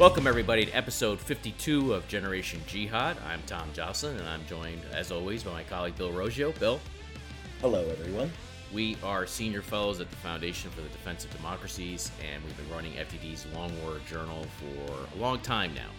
Welcome, everybody, to episode 52 of Generation Jihad. I'm Tom Joscelyn, and I'm joined, as always, by my colleague Bill Roggio. Bill, Hello, everyone. we are senior fellows at the Foundation for the Defense of Democracies, and we've been running FDD's Long War Journal for a long time now.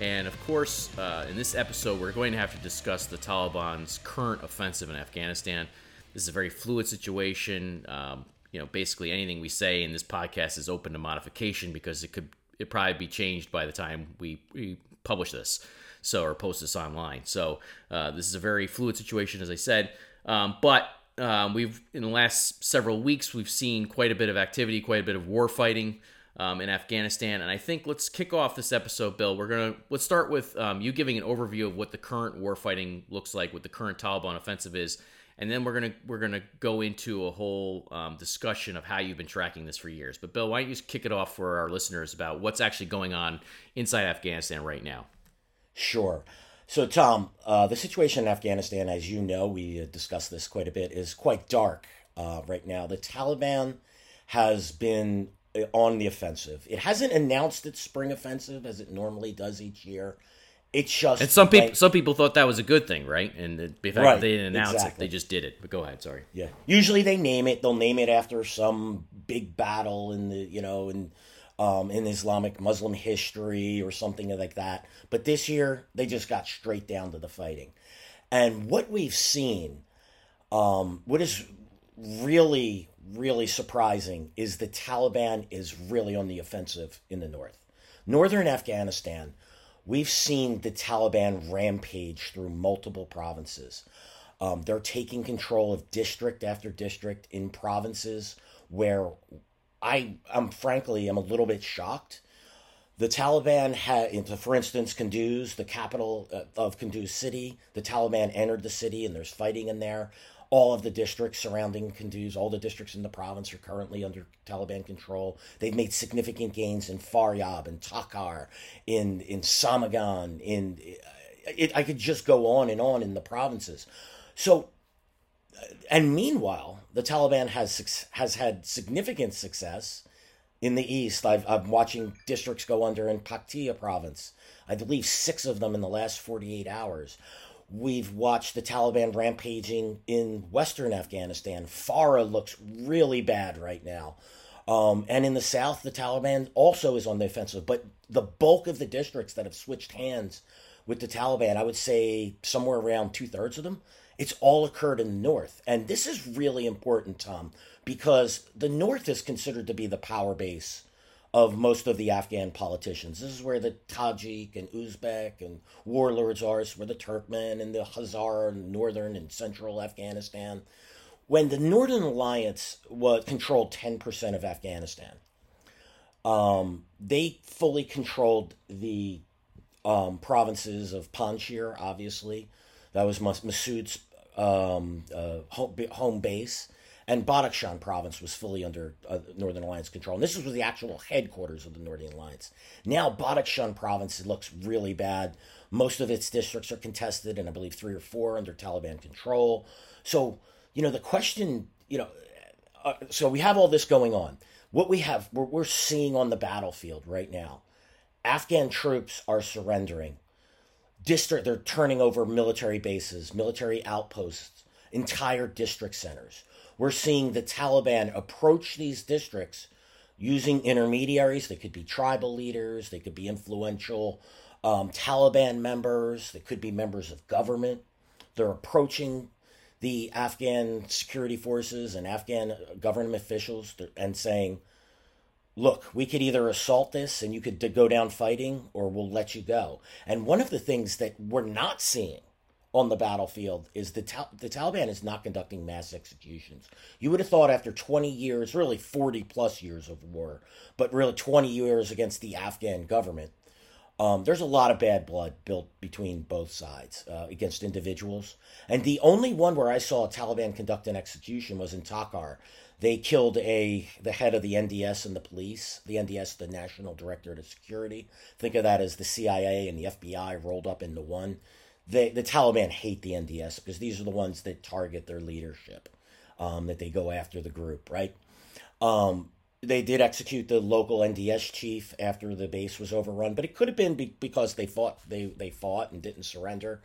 And of course, uh, in this episode, we're going to have to discuss the Taliban's current offensive in Afghanistan. This is a very fluid situation. Um, you know, basically anything we say in this podcast is open to modification because it could it probably be changed by the time we, we publish this, so or post this online. So uh, this is a very fluid situation, as I said. Um, but um, we've in the last several weeks we've seen quite a bit of activity, quite a bit of war fighting um, in Afghanistan, and I think let's kick off this episode, Bill. We're gonna let's start with um, you giving an overview of what the current war fighting looks like, what the current Taliban offensive is, and then we're gonna we're gonna go into a whole um, discussion of how you've been tracking this for years. But Bill, why don't you kick it off for our listeners about what's actually going on inside Afghanistan right now? Sure. So, Tom, uh, the situation in Afghanistan, as you know, we uh, discussed this quite a bit, is quite dark uh, right now. The Taliban has been uh, on the offensive. It hasn't announced its spring offensive as it normally does each year. It's just And some people like- some people thought that was a good thing, right? And the the fact Right, that they didn't announce exactly. it, they just did it. But go ahead, sorry. Yeah. Usually they name it. They'll name it after some big battle in the you know in um, in Islamic Muslim history or something like that. But this year they just got straight down to the fighting, and what we've seen, um, what is really really surprising is the Taliban is really on the offensive in the north, northern Afghanistan. We've seen the Taliban rampage through multiple provinces. Um, they're taking control of district after district in provinces where I, I'm frankly, I'm a little bit shocked. The Taliban had, for instance, Kunduz, the capital uh, of Kunduz city. The Taliban entered the city, and there's fighting in there. All of the districts surrounding Kunduz, all the districts in the province are currently under Taliban control. They've made significant gains in Faryab, in Takhar, in in Samangan, in it, I could just go on and on in the provinces. So uh, and meanwhile, the Taliban has has had significant success in the east. I've, I'm watching districts go under in Paktia province. I believe six of them in the last 48 hours. We've watched the Taliban rampaging in western Afghanistan. Farah looks really bad right now. Um, and in the south, the Taliban also is on the offensive. But the bulk of the districts that have switched hands with the Taliban, I would say somewhere around two thirds of them, it's all occurred in the north. And this is really important, Tom, because the north is considered to be the power base of most of the Afghan politicians. This is where the Tajik and Uzbek and warlords are. It's where the Turkmen and the Hazara in northern and central Afghanistan. When the Northern Alliance was controlled 10% of Afghanistan, um, they fully controlled the um, provinces of Panjshir, obviously. That was Mas- Masood's um, uh, home base. And Badakhshan province was fully under uh, Northern Alliance control. And this was the actual headquarters of the Northern Alliance. Now, Badakhshan province looks really bad. Most of its districts are contested, and I believe three or four under Taliban control. So, you know, the question, you know, uh, so we have all this going on. What we have, we're, we're seeing on the battlefield right now Afghan troops are surrendering. District, they're turning over military bases, military outposts, entire district centers. We're seeing the Taliban approach these districts using intermediaries. They could be tribal leaders, they could be influential um, Taliban members, they could be members of government. They're approaching the Afghan security forces and Afghan government officials and saying, look, we could either assault this and you could go down fighting or we'll let you go. And one of the things that we're not seeing on the battlefield is the, Tal- the Taliban is not conducting mass executions. You would have thought after 20 years, really 40 plus years of war, but really 20 years against the Afghan government, um, there's a lot of bad blood built between both sides uh, against individuals. And the only one where I saw a Taliban conduct an execution was in Takhar. They killed a the head of the NDS and the police. The NDS, the National Directorate of Security. Think of that as the CIA and the FBI rolled up into one. The Taliban hate the NDS because these are the ones that target their leadership, um, that they go after the group, right? Um, they did execute the local NDS chief after the base was overrun, but it could have been be- because they fought they they fought and didn't surrender.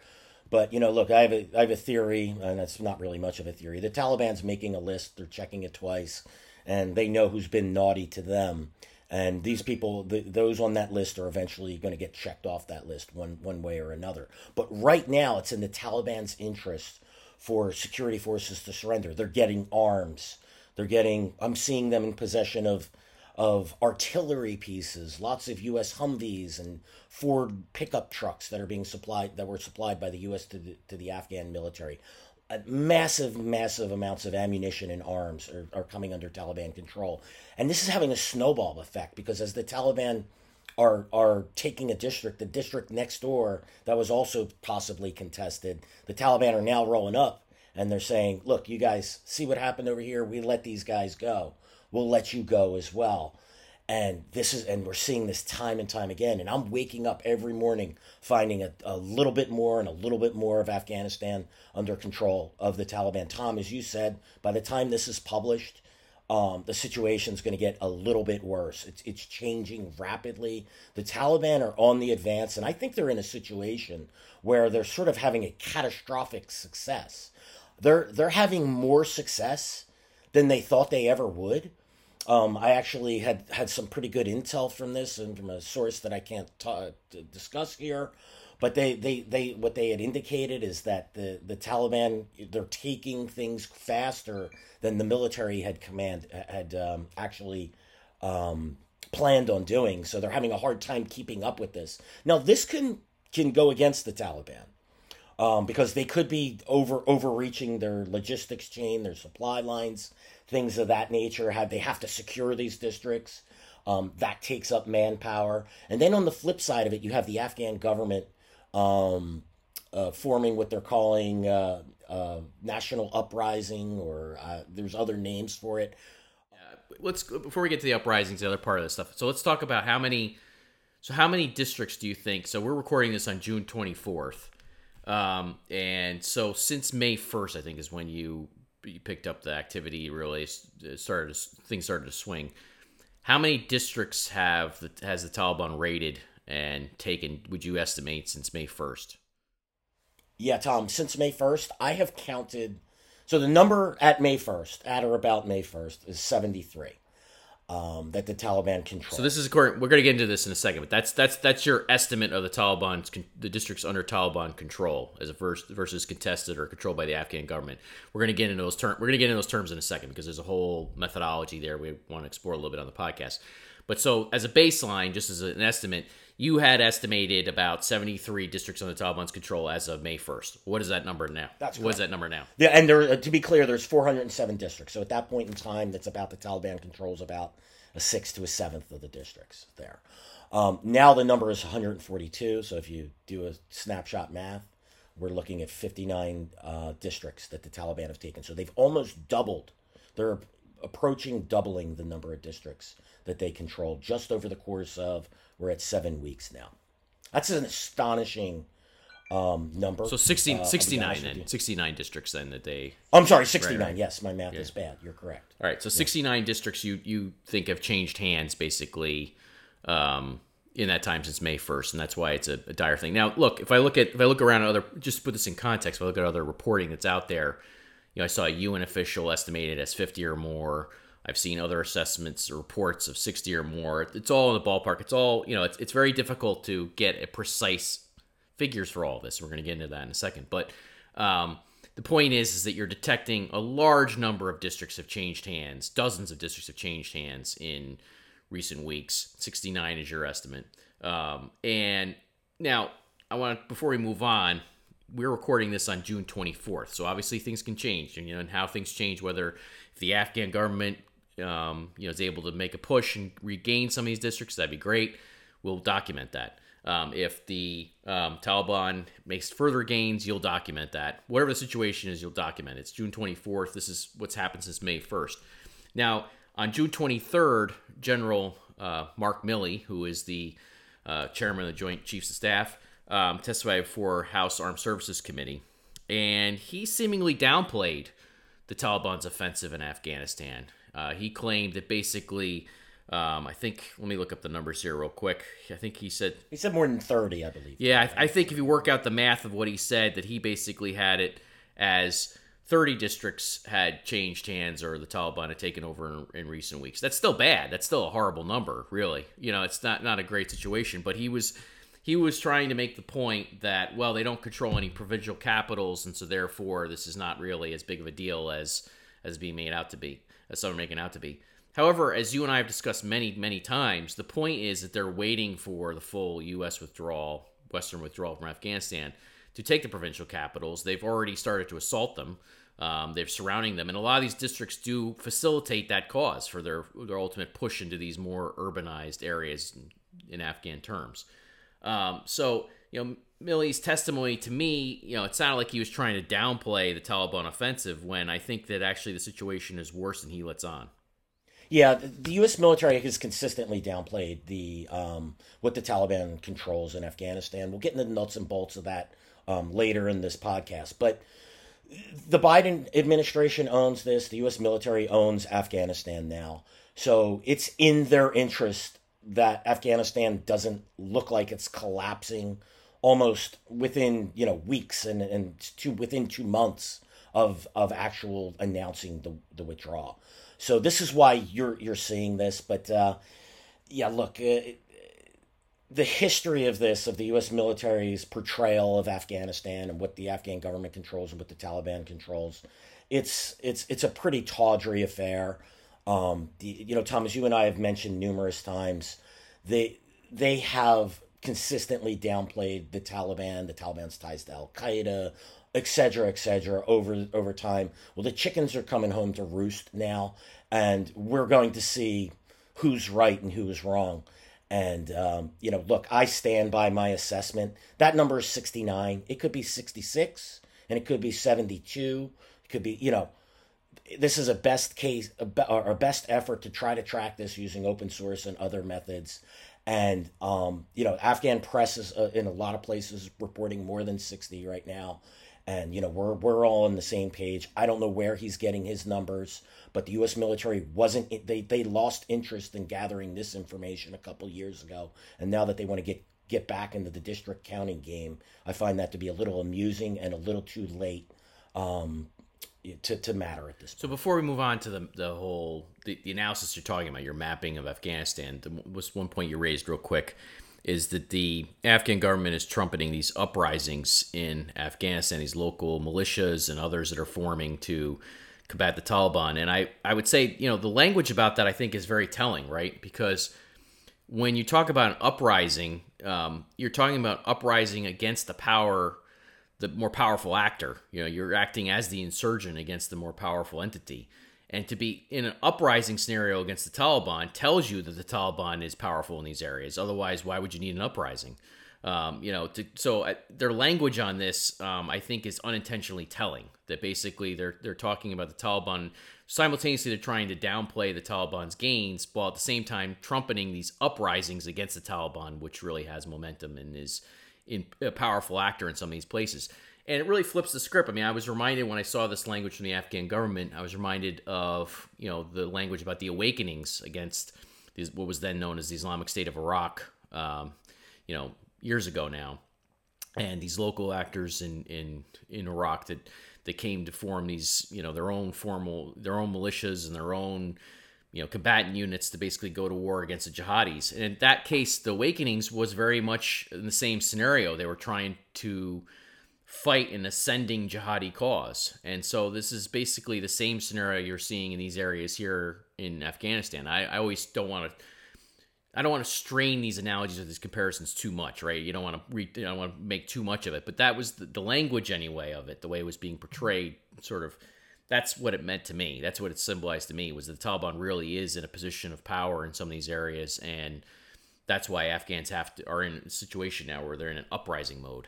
But you know, look, I have a I have a theory, and it's not really much of a theory. The Taliban's making a list; they're checking it twice, and they know who's been naughty to them. And these people, the, those on that list, are eventually going to get checked off that list one one way or another. But right now, it's in the Taliban's interest for security forces to surrender. They're getting arms they're getting. I'm seeing them in possession of of artillery pieces, lots of U.S. Humvees and Ford pickup trucks that are being supplied that were supplied by the U.S. to the, to the Afghan military. Massive, massive amounts of ammunition and arms are, are coming under Taliban control, and this is having a snowball effect because as the Taliban are are taking a district, the district next door that was also possibly contested, the Taliban are now rolling up and they're saying, look, you guys see what happened over here? We let these guys go. We'll let you go as well. And this is, and we're seeing this time and time again. And I'm waking up every morning finding a, a little bit more and a little bit more of Afghanistan under control of the Taliban. Tom, as you said, by the time this is published, um, the situation is going to get a little bit worse. It's, it's changing rapidly. The Taliban are on the advance, and I think they're in a situation where they're sort of having a catastrophic success they're they're having more success than they thought they ever would. Um, I actually had had some pretty good intel from this and from a source that I can't ta- discuss here. But they, they, they what they had indicated is that the, the Taliban they're taking things faster than the military had command had um, actually um, planned on doing. So they're having a hard time keeping up with this. Now this can can go against the Taliban um, because they could be over overreaching their logistics chain, their supply lines, things of that nature. Have they have to secure these districts? Um, that takes up manpower, and then on the flip side of it, you have the Afghan government um, uh, forming what they're calling uh, uh, national uprising, or uh, there's other names for it. Let's before we get to the uprisings, the other part of this stuff. So let's talk about how many. So how many districts do you think? So we're recording this on June 24th. Um, and so since May 1st, I think is when you, you picked up the activity, really uh, started things started to swing. How many districts have the, has the Taliban raided and taken? Would you estimate since May 1st? Yeah, Tom. Since May 1st, I have counted. So the number at May 1st, at or about May 1st, is 73 um, that the Taliban control. So this is We're going to get into this in a second, but that's that's that's your estimate of the Taliban's the districts under Taliban control as a versus, versus contested or controlled by the Afghan government. We're going to get into those terms. We're going to get into those terms in a second because there's a whole methodology there we want to explore a little bit on the podcast. But so as a baseline, just as an estimate, you had estimated about 73 districts under Taliban's control as of May 1st. What is that number now? That's what is that number now? Yeah, and there, uh, to be clear, there's 407 districts. So at that point in time, that's about the Taliban controls about a sixth to a seventh of the districts there. Um, now the number is 142. So if you do a snapshot math, we're looking at 59 uh, districts that the Taliban have taken. So they've almost doubled. They're approaching doubling the number of districts that they control just over the course of we're at seven weeks now. That's an astonishing um, number. So 60, uh, 69 then. 69 districts then that they. I'm sorry, 69. Right, right. Yes, my math yeah. is bad. You're correct. All right. So 69 yeah. districts you, you think have changed hands basically um, in that time since May 1st. And that's why it's a, a, dire thing. Now, look, if I look at, if I look around at other, just to put this in context, if I look at other reporting that's out there, you know, I saw a UN official estimated as 50 or more. I've seen other assessments reports of 60 or more. It's all in the ballpark. It's all, you know, it's, it's very difficult to get a precise figures for all this. We're going to get into that in a second. But um, the point is, is that you're detecting a large number of districts have changed hands. Dozens of districts have changed hands in recent weeks. 69 is your estimate. Um, and now, I want before we move on, we're recording this on June 24th. So obviously things can change, and you know, and how things change, whether the Afghan government um, you know, is able to make a push and regain some of these districts, that'd be great. We'll document that. Um, if the um, Taliban makes further gains, you'll document that. Whatever the situation is, you'll document. It's June 24th. This is what's happened since May 1st. Now, on June 23rd, General uh, Mark Milley, who is the uh, chairman of the Joint Chiefs of Staff, um, testified before House Armed Services Committee, and he seemingly downplayed the Taliban's offensive in Afghanistan. Uh, he claimed that basically, um, I think, let me look up the numbers here real quick. I think he said. He said more than 30, I believe. Yeah, I, I think if you work out the math of what he said, that he basically had it as 30 districts had changed hands or the Taliban had taken over in, in, recent weeks. That's still bad. That's still a horrible number, really. You know, it's not not a great situation, but he was he was trying to make the point that well, they don't control any provincial capitals and so therefore this is not really as big of a deal as as being made out to be, as some are making out to be. However, as you and I have discussed many, many times, the point is that they're waiting for the full U.S. withdrawal, Western withdrawal from Afghanistan to take the provincial capitals. They've already started to assault them. Um, they're surrounding them, and a lot of these districts do facilitate that cause for their their ultimate push into these more urbanized areas in, in Afghan terms. Um, so you know, Milley's testimony to me, you know, it sounded like he was trying to downplay the Taliban offensive when I think that actually the situation is worse than he lets on. Yeah, the U.S. military has consistently downplayed the um, what the Taliban controls in Afghanistan. We'll get into the nuts and bolts of that um, later in this podcast. But the Biden administration owns this. The U.S. military owns Afghanistan now. So it's in their interest that Afghanistan doesn't look like it's collapsing almost within you know weeks and and two within two months of of actual announcing the the withdrawal. So this is why you're you're seeing this. But uh, yeah, look, uh, the history of this, of the U.S. military's portrayal of Afghanistan and what the Afghan government controls and what the Taliban controls, it's it's it's a pretty tawdry affair. Um, the, you know, Thomas, you and I have mentioned numerous times they they have consistently downplayed the Taliban, the Taliban's ties to Al Qaeda, et cetera, et cetera, over over time. Well, the chickens are coming home to roost now, and we're going to see who's right and who is wrong. And, um, you know, look, I stand by my assessment. That number is 69. It could be 66 and it could be 72. It could be, you know, this is a best case, a, a best effort to try to track this using open source and other methods. And, um, you know, Afghan press is uh, in a lot of places reporting more than 60 right now. And, you know, we're, we're all on the same page. I don't know where he's getting his numbers but the U.S. military wasn't. They they lost interest in gathering this information a couple years ago, and now that they want to get get back into the district counting game, I find that to be a little amusing and a little too late. Um, to, to matter at this point. So before we move on to the, the whole the, the analysis you're talking about, your mapping of Afghanistan, the, was one point you raised real quick is that the Afghan government is trumpeting these uprisings in Afghanistan, these local militias and others that are forming to combat the Taliban. And I, I would say, you know, the language about that I think is very telling, right? Because when you talk about an uprising, um, you're talking about uprising against the power, the more powerful actor. You know, you're acting as the insurgent against the more powerful entity. And to be in an uprising scenario against the Taliban tells you that the Taliban is powerful in these areas. Otherwise, why would you need an uprising? Um, you know, to, so uh, their language on this, um, I think, is unintentionally telling. That basically they're they're talking about the Taliban simultaneously they're trying to downplay the Taliban's gains while at the same time trumpeting these uprisings against the Taliban, which really has momentum and is in a powerful actor in some of these places. And it really flips the script. I mean, I was reminded when I saw this language from the Afghan government, I was reminded of you know the language about the awakenings against these, what was then known as the Islamic State of Iraq. Um, you know, years ago now, and these local actors in in in Iraq that that came to form these you know their own formal their own militias and their own you know combatant units to basically go to war against the jihadis. And in that case, the Awakenings was very much in the same scenario. They were trying to fight an ascending jihadi cause. And so this is basically the same scenario you're seeing in these areas here in Afghanistan. I, I always don't want to I don't want to strain these analogies or these comparisons too much, right? You don't want to re- you don't want to make too much of it, but that was the, the, language anyway of it, the way it was being portrayed. Sort of, that's what it meant to me. That's what it symbolized to me was the Taliban really is in a position of power in some of these areas, and that's why Afghans have to are in a situation now where they're in an uprising mode.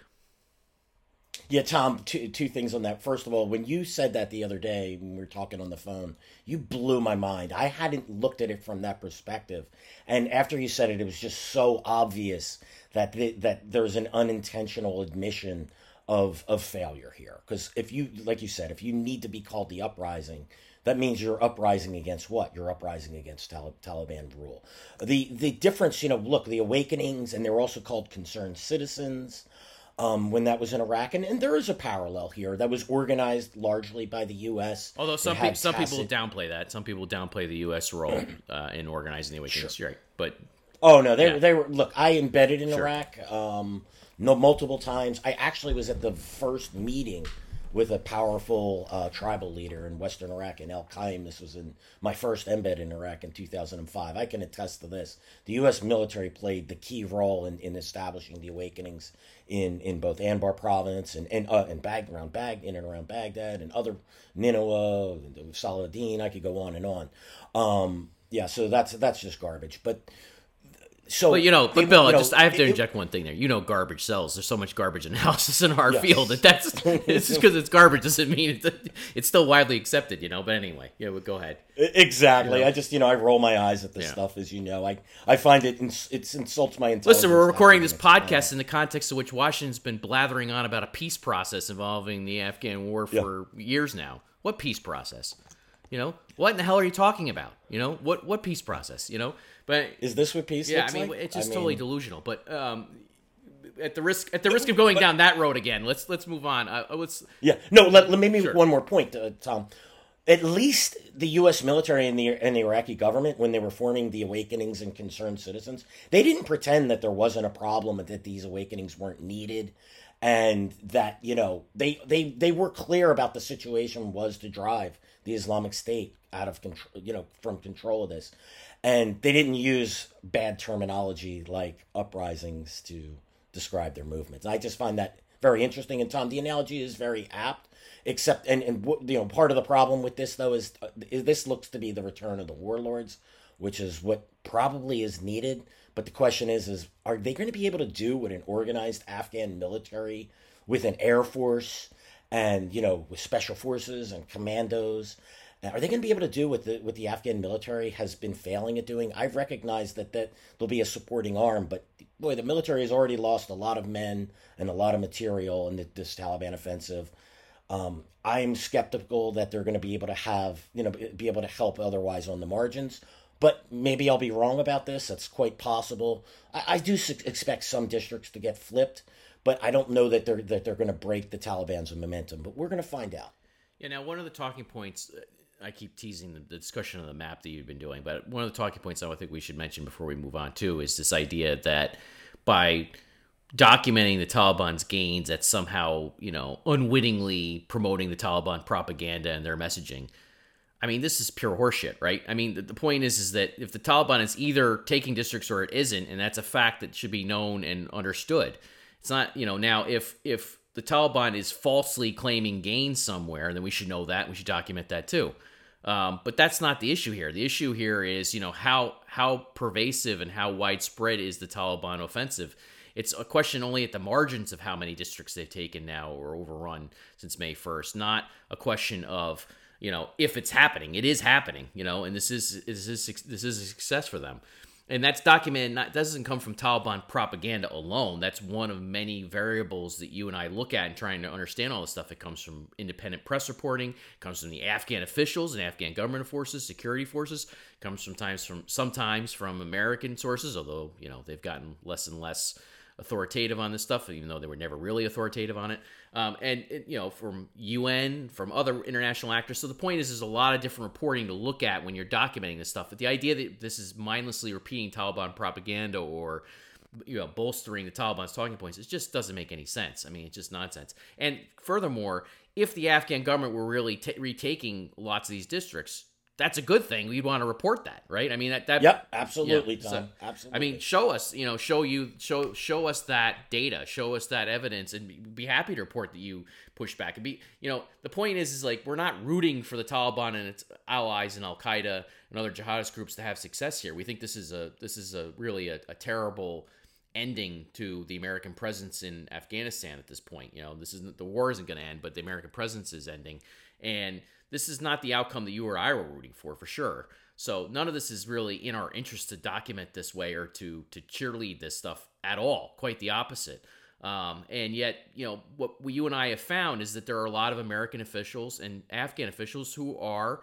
Yeah, Tom, two, two things on that. First of all, when you said that the other day when we were talking on the phone, you blew my mind. I hadn't looked at it from that perspective. And after you said it, it was just so obvious that the, that there's an unintentional admission of of failure here. Because if you, like you said, if you need to be called the uprising, that means you're uprising against what? You're uprising against Tal- Taliban rule. The the difference, you know, look, the awakenings, and they were also called concerned citizens um, when that was in Iraq, and, and there is a parallel here that was organized largely by the U.S. Although some pe- some tacit... people downplay that, some people downplay the U.S. role uh, in organizing the awakenings. Sure. Right, but oh no, they yeah. they were look. I embedded in sure. Iraq um, no multiple times. I actually was at the first meeting with a powerful uh, tribal leader in Western Iraq in Al Qaim. This was in my first embed in Iraq in 2005. I can attest to this. The U.S. military played the key role in, in establishing the awakenings in, in both Anbar province and and, uh, and Bag, around Bag in and around Baghdad and other Nineveh, Saladin. I could go on and on. Um, yeah, so that's that's just garbage. But so, but you know, but Bill, you know, just I have to inject it, one thing there. You know, garbage sells. There's so much garbage analysis in our yes. field that that's it's just because it's garbage doesn't mean it's, it's still widely accepted. You know, but anyway, yeah, well, go ahead. Exactly. You know? I just you know I roll my eyes at this yeah. stuff, as you know. I I find it it insults my intelligence. Listen, we're recording this podcast in the context of which Washington's been blathering on about a peace process involving the Afghan war for yeah. years now. What peace process? You know, what in the hell are you talking about? You know, what what peace process? You know, but is this what peace? Yeah, I mean, like? it's just I totally delusional. But um, at the risk at the risk of going but, down that road again, let's let's move on. Uh, let's yeah, no, let, let me make sure. one more point, uh, Tom. At least the U.S. military and the and the Iraqi government, when they were forming the awakenings and concerned citizens, they didn't pretend that there wasn't a problem that these awakenings weren't needed and that you know they they they were clear about the situation was to drive the Islamic State out of control, you know, from control of this, and they didn't use bad terminology like uprisings to describe their movements. I just find that very interesting. And Tom, the analogy is very apt. Except, and and you know, part of the problem with this though is, uh, is this looks to be the return of the warlords, which is what probably is needed. But the question is, is are they going to be able to do what an organized Afghan military with an air force and you know with special forces and commandos are they going to be able to do what the what the Afghan military has been failing at doing? I've recognized that that there'll be a supporting arm, but boy, the military has already lost a lot of men and a lot of material in the, this Taliban offensive. Um, I'm skeptical that they're going to be able to have you know be able to help otherwise on the margins. But maybe I'll be wrong about this. That's quite possible. I, I do su- expect some districts to get flipped, but I don't know that they're that they're going to break the Taliban's momentum. But we're going to find out. Yeah. Now, one of the talking points. I keep teasing the, the discussion of the map that you've been doing, but one of the talking points I think we should mention before we move on too is this idea that by documenting the Taliban's gains, that somehow you know unwittingly promoting the Taliban propaganda and their messaging. I mean, this is pure horseshit, right? I mean, the, the, point is, is that if the Taliban is either taking districts or it isn't, and that's a fact that should be known and understood. It's not, you know, now if if the Taliban is falsely claiming gains somewhere, then we should know that. We should document that too. Um, but that's not the issue here. The issue here is, you know, how how pervasive and how widespread is the Taliban offensive? It's a question only at the margins of how many districts they've taken now or overrun since May 1st, not a question of you know if it's happening it is happening you know and this is this is this is a success for them and that's documented not doesn't come from Taliban propaganda alone. That's one of many variables that you and I look at in trying to understand all this stuff. It comes from independent press reporting comes from the Afghan officials and Afghan government forces security forces comes sometimes from sometimes from American sources although you know they've gotten less and less authoritative on this stuff, even though they were never really authoritative on it. Um, and it, you know, from UN, from other international actors. So the point is, there's a lot of different reporting to look at when you're documenting this stuff. But the idea that this is mindlessly repeating Taliban propaganda or you know bolstering the Taliban's talking points, it just doesn't make any sense. I mean, it's just nonsense. And furthermore, if the Afghan government were really t- retaking lots of these districts, that's a good thing. We'd want to report that, right? I mean, that that yep, absolutely, yeah, Tom. So, absolutely. I mean, show us, you know, show you, show show us that data, show us that evidence, and be, be happy to report that you push back. And be, you know, the point is, is like we're not rooting for the Taliban and its allies and Al Qaeda and other jihadist groups to have success here. We think this is a this is a really a, a terrible ending to the American presence in Afghanistan at this point. You know, this isn't the war isn't going to end, but the American presence is ending, and this is not the outcome that you or I were rooting for, for sure. So none of this is really in our interest to document this way or to to cheerlead this stuff at all. Quite the opposite. Um, and yet, you know, what we, you and I have found is that there are a lot of American officials and Afghan officials who are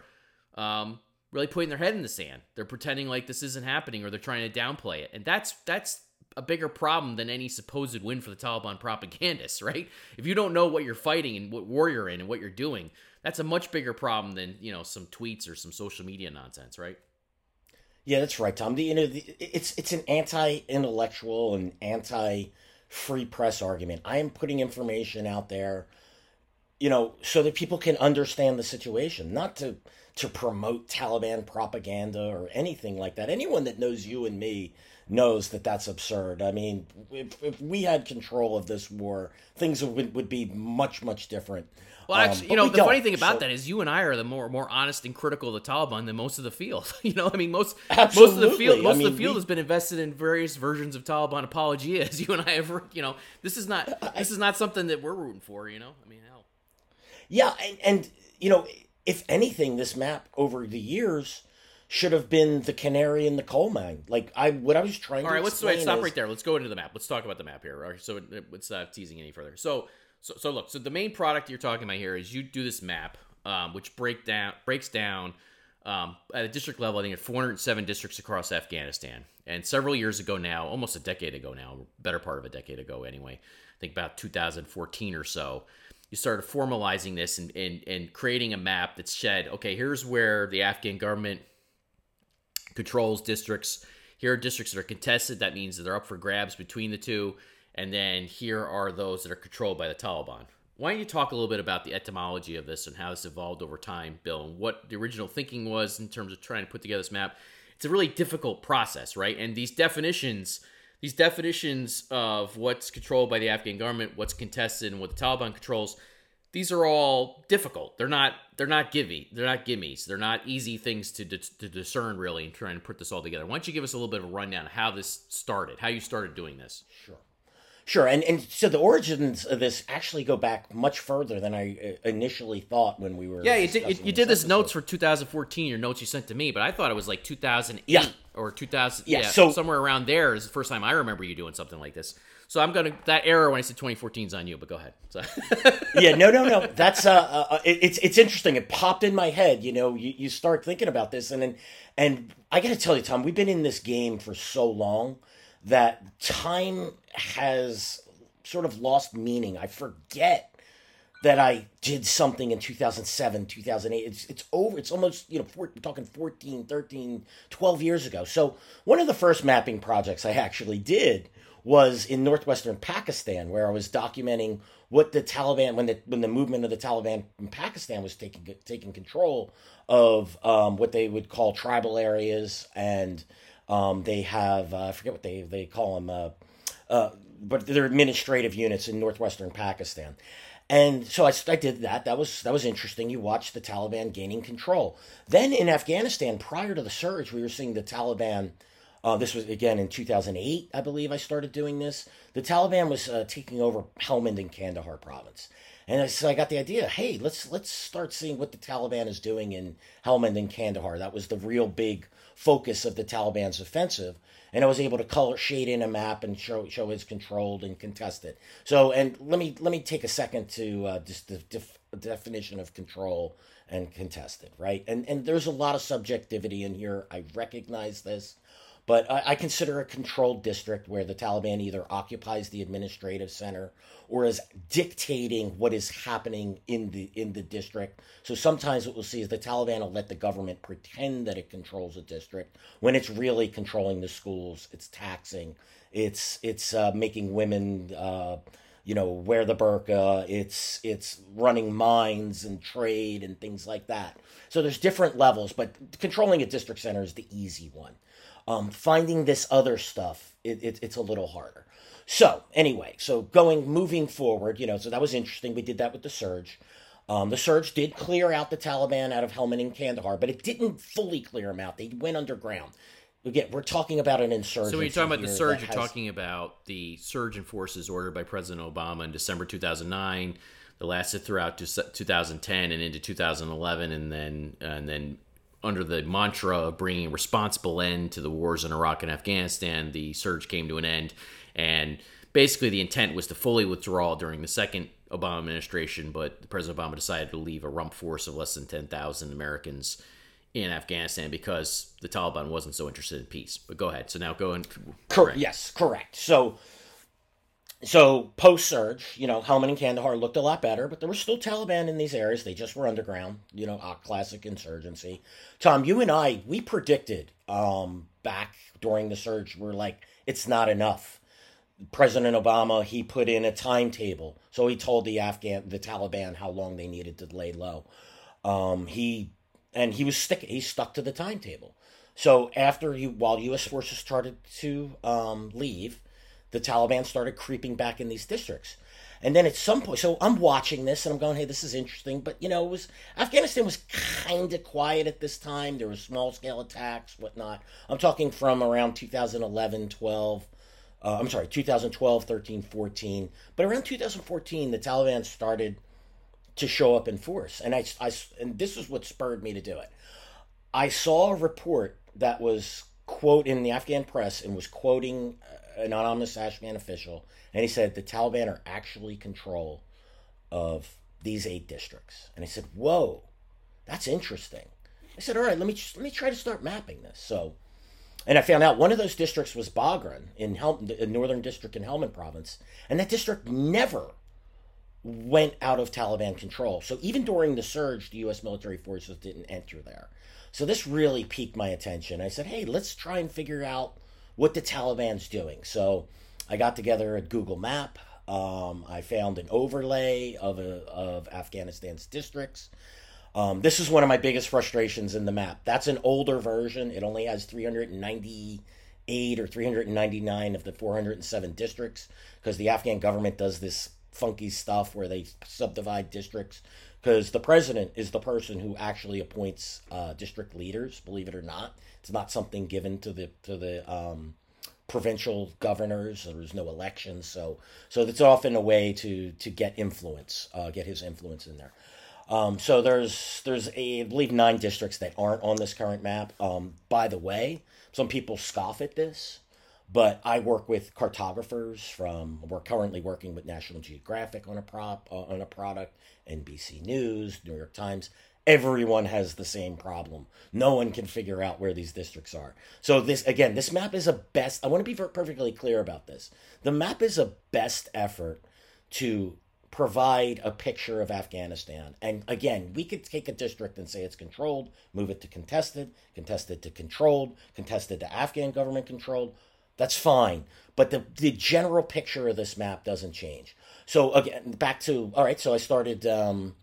um, really putting their head in the sand. They're pretending like this isn't happening or they're trying to downplay it. And that's that's a bigger problem than any supposed win for the Taliban propagandists, right? If you don't know what you're fighting and what war you're in and what you're doing, that's a much bigger problem than, you know, some tweets or some social media nonsense, right? Yeah, that's right, Tom. The, you know, the, it's it's an anti-intellectual and anti-free press argument. I am putting information out there, you know, so that people can understand the situation, not to to promote Taliban propaganda or anything like that. Anyone that knows you and me knows that that's absurd. I mean, if, if we had control of this war, things would, would be much, much different. Well, um, actually, um, you know, the funny thing about so, that is you and I are the more more honest and critical of the Taliban than most of the field. you know, I mean, most absolutely. most of the field most I mean, of the field we, has been invested in various versions of Taliban apology. As You and I have, you know, this is not this is not something that we're rooting for. You know, I mean, hell. Yeah, and, and you know, if anything, this map over the years should have been the canary in the coal mine. Like I, what I was trying. All right, let's wait, stop is, right there. Let's go into the map. Let's talk about the map here. All right, so let's uh, teasing any further. So, so, so look. So the main product you're talking about here is you do this map, um, which break down breaks down um, at a district level. I think at 407 districts across Afghanistan. And several years ago now, almost a decade ago now, better part of a decade ago anyway. I think about 2014 or so you started formalizing this and, and, and creating a map that said, okay, here's where the Afghan government controls districts. Here are districts that are contested. That means that they're up for grabs between the two. And then here are those that are controlled by the Taliban. Why don't you talk a little bit about the etymology of this and how this evolved over time, Bill, and what the original thinking was in terms of trying to put together this map? It's a really difficult process, right? And these definitions these definitions of what's controlled by the Afghan government, what's contested, and what the Taliban controls, these are all difficult. They're not they're not givey. They're not gimmies. They're not easy things to, to discern really and trying to put this all together. Why don't you give us a little bit of a rundown of how this started, how you started doing this? Sure. Sure, and, and so the origins of this actually go back much further than I uh, initially thought when we were. Yeah, you did. You, you did this notes for 2014. Your notes you sent to me, but I thought it was like 2008 yeah. or 2000. Yeah, yeah, so somewhere around there is the first time I remember you doing something like this. So I'm gonna that error when I said 2014 is on you, but go ahead. So. yeah, no, no, no. That's uh, uh, uh, it, it's it's interesting. It popped in my head. You know, you, you start thinking about this, and then and I got to tell you, Tom, we've been in this game for so long that time has sort of lost meaning. I forget that I did something in 2007, 2008. It's it's over. It's almost, you know, four, we're talking 14, 13, 12 years ago. So, one of the first mapping projects I actually did was in northwestern Pakistan where I was documenting what the Taliban when the when the movement of the Taliban in Pakistan was taking taking control of um, what they would call tribal areas and um, they have uh, I forget what they they call them, uh, uh, but they're administrative units in northwestern Pakistan. And so I, I did that. That was that was interesting. You watched the Taliban gaining control. Then in Afghanistan, prior to the surge, we were seeing the Taliban. Uh, this was again in 2008, I believe. I started doing this. The Taliban was uh, taking over Helmand and Kandahar province, and so I got the idea. Hey, let's let's start seeing what the Taliban is doing in Helmand and Kandahar. That was the real big focus of the Taliban's offensive. And I was able to color shade in a map and show show it's controlled and contested. So, and let me let me take a second to uh, just the def- definition of control and contested, right? And and there's a lot of subjectivity in here. I recognize this. But I, I, consider a controlled district where the Taliban either occupies the administrative center or is dictating what is happening in the in the district. So sometimes what we'll see is the Taliban will let the government pretend that it controls a district when it's really controlling the schools. It's taxing. It's it's uh, making women. Uh, you know, wear the burqa. It's it's running mines and trade and things like that. So there's different levels, but controlling a district center is the easy one. Um, finding this other stuff, it, it, it's a little harder. So anyway, so going moving forward, you know, so that was interesting. We did that with the surge. Um, the surge did clear out the Taliban out of Helmand and Kandahar, but it didn't fully clear them out. They went underground. Again, we're talking about an insurgency. So when you're talking about the surge, you're has... talking about the surge in forces ordered by President Obama in December 2009 that lasted throughout 2010 and into 2011, and then and then under the mantra of bringing a responsible end to the wars in Iraq and Afghanistan, the surge came to an end, and basically the intent was to fully withdraw during the second Obama administration, but President Obama decided to leave a rump force of less than 10,000 Americans in Afghanistan because the Taliban wasn't so interested in peace. But go ahead. So now go and correct. Yes, correct. So so post surge, you know, Helmand and Kandahar looked a lot better, but there were still Taliban in these areas. They just were underground, you know, a classic insurgency. Tom, you and I, we predicted um, back during the surge, we're like, it's not enough. President Obama, he put in a timetable. So he told the Afghan, the Taliban how long they needed to lay low. Um, he, and he was sticking, he stuck to the timetable. So after he, while U.S. forces started to um, leave, the Taliban started creeping back in these districts. And then at some point, so I'm watching this and I'm going, hey, this is interesting. But, you know, it was Afghanistan was kind of quiet at this time. There were small scale attacks, whatnot. I'm talking from around 2011, 12. Uh, I'm sorry, 2012, 13, 14. But around 2014, the Taliban started to show up in force. And, I, I, and this is what spurred me to do it. I saw a report that was quote in the Afghan press and was quoting an anonymous Afghan official, and he said the Taliban are actually control of these eight districts. And I said, "Whoa, that's interesting." I said, "All right, let me just let me try to start mapping this." So, and I found out one of those districts was Baghran in Hel- the northern district in Helmand province, and that district never went out of Taliban control. So even during the surge, the U.S. military forces didn't enter there. So this really piqued my attention. I said, "Hey, let's try and figure out." What the Taliban's doing. So I got together a Google Map. Um, I found an overlay of a, of Afghanistan's districts. Um, this is one of my biggest frustrations in the map. That's an older version. It only has 398 or 399 of the 407 districts because the Afghan government does this funky stuff where they subdivide districts because the president is the person who actually appoints uh, district leaders. Believe it or not, it's not something given to the to the um, provincial governors. There's no elections, so so it's often a way to to get influence, uh, get his influence in there. Um, so there's there's a, I believe nine districts that aren't on this current map. Um, by the way, some people scoff at this, but I work with cartographers from. We're currently working with National Geographic on a prop uh, on a product, NBC News, New York Times everyone has the same problem. No one can figure out where these districts are. So this again, this map is a best. I want to be perfectly clear about this. The map is a best effort to provide a picture of Afghanistan. And again, we could take a district and say it's controlled, move it to contested, contested to controlled, contested to Afghan government controlled. That's fine. But the, the general picture of this map doesn't change. So again, back to all right. So I started um,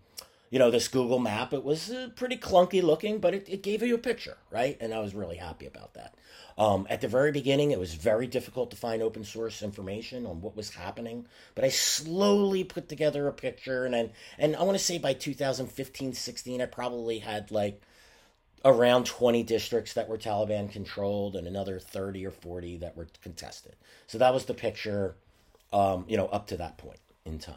you know, this Google map, it was uh, pretty clunky looking, but it, it gave you a picture, right? And I was really happy about that. Um, at the very beginning, it was very difficult to find open source information on what was happening, but I slowly put together a picture. And then, and I want to say by 2015, 16, I probably had like around 20 districts that were Taliban controlled and another 30 or 40 that were contested. So that was the picture, um, you know, up to that point in time.